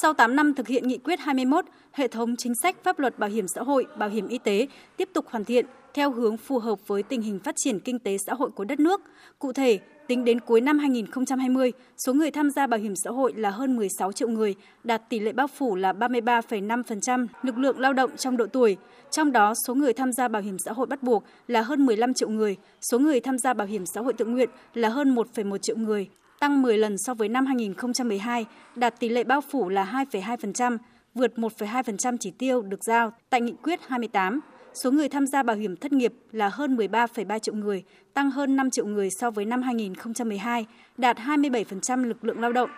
Sau 8 năm thực hiện nghị quyết 21, hệ thống chính sách pháp luật bảo hiểm xã hội, bảo hiểm y tế tiếp tục hoàn thiện theo hướng phù hợp với tình hình phát triển kinh tế xã hội của đất nước. Cụ thể, tính đến cuối năm 2020, số người tham gia bảo hiểm xã hội là hơn 16 triệu người, đạt tỷ lệ bao phủ là 33,5% lực lượng lao động trong độ tuổi. Trong đó, số người tham gia bảo hiểm xã hội bắt buộc là hơn 15 triệu người, số người tham gia bảo hiểm xã hội tự nguyện là hơn 1,1 triệu người, tăng 10 lần so với năm 2012, đạt tỷ lệ bao phủ là 2,2%, vượt 1,2% chỉ tiêu được giao tại nghị quyết 28. Số người tham gia bảo hiểm thất nghiệp là hơn 13,3 triệu người, tăng hơn 5 triệu người so với năm 2012, đạt 27% lực lượng lao động.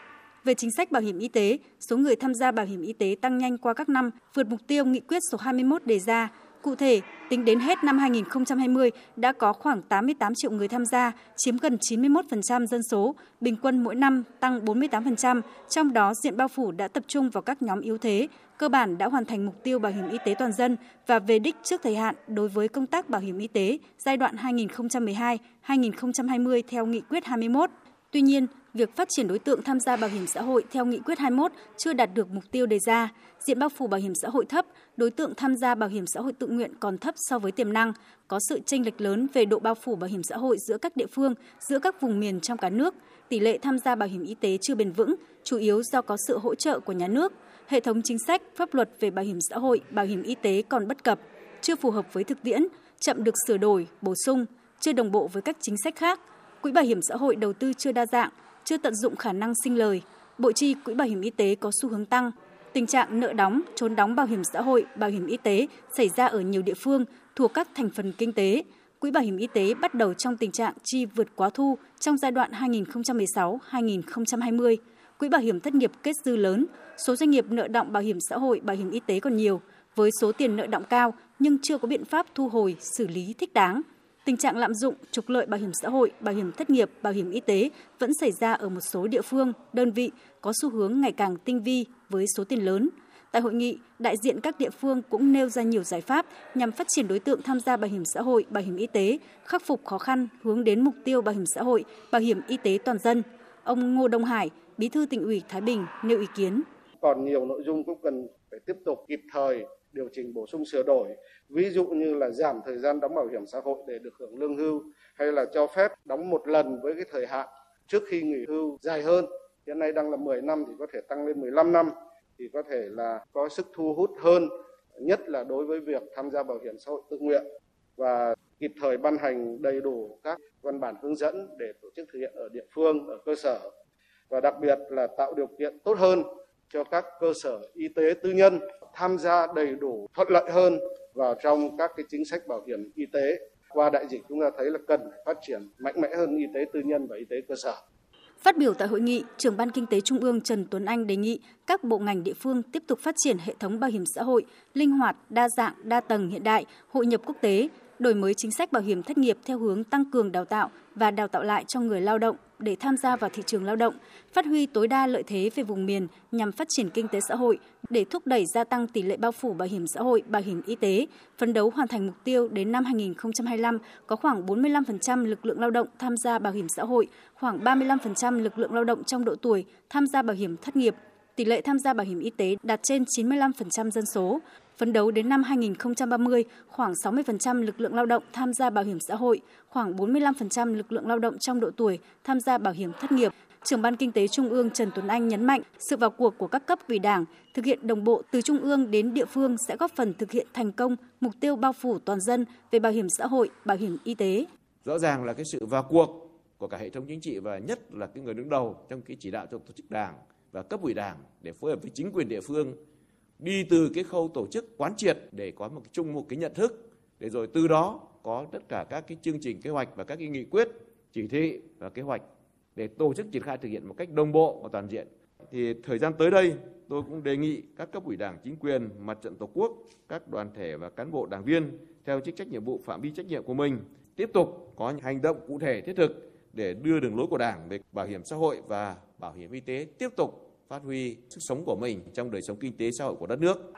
Về chính sách bảo hiểm y tế, số người tham gia bảo hiểm y tế tăng nhanh qua các năm, vượt mục tiêu nghị quyết số 21 đề ra, Cụ thể, tính đến hết năm 2020 đã có khoảng 88 triệu người tham gia, chiếm gần 91% dân số, bình quân mỗi năm tăng 48%, trong đó diện bao phủ đã tập trung vào các nhóm yếu thế, cơ bản đã hoàn thành mục tiêu bảo hiểm y tế toàn dân và về đích trước thời hạn đối với công tác bảo hiểm y tế giai đoạn 2012-2020 theo nghị quyết 21. Tuy nhiên, việc phát triển đối tượng tham gia bảo hiểm xã hội theo nghị quyết 21 chưa đạt được mục tiêu đề ra, diện bao phủ bảo hiểm xã hội thấp, đối tượng tham gia bảo hiểm xã hội tự nguyện còn thấp so với tiềm năng, có sự chênh lệch lớn về độ bao phủ bảo hiểm xã hội giữa các địa phương, giữa các vùng miền trong cả nước, tỷ lệ tham gia bảo hiểm y tế chưa bền vững, chủ yếu do có sự hỗ trợ của nhà nước, hệ thống chính sách, pháp luật về bảo hiểm xã hội, bảo hiểm y tế còn bất cập, chưa phù hợp với thực tiễn, chậm được sửa đổi, bổ sung, chưa đồng bộ với các chính sách khác, quỹ bảo hiểm xã hội đầu tư chưa đa dạng, chưa tận dụng khả năng sinh lời, bộ chi quỹ bảo hiểm y tế có xu hướng tăng. Tình trạng nợ đóng, trốn đóng bảo hiểm xã hội, bảo hiểm y tế xảy ra ở nhiều địa phương thuộc các thành phần kinh tế. Quỹ bảo hiểm y tế bắt đầu trong tình trạng chi vượt quá thu trong giai đoạn 2016-2020. Quỹ bảo hiểm thất nghiệp kết dư lớn, số doanh nghiệp nợ động bảo hiểm xã hội, bảo hiểm y tế còn nhiều, với số tiền nợ động cao nhưng chưa có biện pháp thu hồi, xử lý thích đáng. Tình trạng lạm dụng, trục lợi bảo hiểm xã hội, bảo hiểm thất nghiệp, bảo hiểm y tế vẫn xảy ra ở một số địa phương, đơn vị có xu hướng ngày càng tinh vi với số tiền lớn. Tại hội nghị, đại diện các địa phương cũng nêu ra nhiều giải pháp nhằm phát triển đối tượng tham gia bảo hiểm xã hội, bảo hiểm y tế, khắc phục khó khăn, hướng đến mục tiêu bảo hiểm xã hội, bảo hiểm y tế toàn dân. Ông Ngô Đông Hải, Bí thư tỉnh ủy Thái Bình nêu ý kiến. Còn nhiều nội dung cũng cần phải tiếp tục kịp thời điều chỉnh bổ sung sửa đổi, ví dụ như là giảm thời gian đóng bảo hiểm xã hội để được hưởng lương hưu, hay là cho phép đóng một lần với cái thời hạn trước khi nghỉ hưu dài hơn. Hiện nay đang là 10 năm thì có thể tăng lên 15 năm, thì có thể là có sức thu hút hơn, nhất là đối với việc tham gia bảo hiểm xã hội tự nguyện và kịp thời ban hành đầy đủ các văn bản hướng dẫn để tổ chức thực hiện ở địa phương, ở cơ sở. Và đặc biệt là tạo điều kiện tốt hơn cho các cơ sở y tế tư nhân tham gia đầy đủ thuận lợi hơn vào trong các cái chính sách bảo hiểm y tế. Qua đại dịch chúng ta thấy là cần phát triển mạnh mẽ hơn y tế tư nhân và y tế cơ sở. Phát biểu tại hội nghị, trưởng ban kinh tế Trung ương Trần Tuấn Anh đề nghị các bộ ngành địa phương tiếp tục phát triển hệ thống bảo hiểm xã hội linh hoạt, đa dạng, đa tầng hiện đại, hội nhập quốc tế, đổi mới chính sách bảo hiểm thất nghiệp theo hướng tăng cường đào tạo và đào tạo lại cho người lao động để tham gia vào thị trường lao động, phát huy tối đa lợi thế về vùng miền nhằm phát triển kinh tế xã hội để thúc đẩy gia tăng tỷ lệ bao phủ bảo hiểm xã hội, bảo hiểm y tế, phấn đấu hoàn thành mục tiêu đến năm 2025 có khoảng 45% lực lượng lao động tham gia bảo hiểm xã hội, khoảng 35% lực lượng lao động trong độ tuổi tham gia bảo hiểm thất nghiệp, tỷ lệ tham gia bảo hiểm y tế đạt trên 95% dân số, Phấn đấu đến năm 2030, khoảng 60% lực lượng lao động tham gia bảo hiểm xã hội, khoảng 45% lực lượng lao động trong độ tuổi tham gia bảo hiểm thất nghiệp. Trưởng ban Kinh tế Trung ương Trần Tuấn Anh nhấn mạnh sự vào cuộc của các cấp ủy Đảng thực hiện đồng bộ từ trung ương đến địa phương sẽ góp phần thực hiện thành công mục tiêu bao phủ toàn dân về bảo hiểm xã hội, bảo hiểm y tế. Rõ ràng là cái sự vào cuộc của cả hệ thống chính trị và nhất là cái người đứng đầu trong cái chỉ đạo cho tổ chức Đảng và cấp ủy Đảng để phối hợp với chính quyền địa phương đi từ cái khâu tổ chức quán triệt để có một chung một cái nhận thức, để rồi từ đó có tất cả các cái chương trình, kế hoạch và các cái nghị quyết, chỉ thị và kế hoạch để tổ chức triển khai thực hiện một cách đồng bộ và toàn diện. Thì thời gian tới đây, tôi cũng đề nghị các cấp ủy đảng, chính quyền, mặt trận tổ quốc, các đoàn thể và cán bộ đảng viên theo chức trách nhiệm vụ, phạm vi trách nhiệm của mình tiếp tục có hành động cụ thể thiết thực để đưa đường lối của đảng về bảo hiểm xã hội và bảo hiểm y tế tiếp tục phát huy sức sống của mình trong đời sống kinh tế xã hội của đất nước.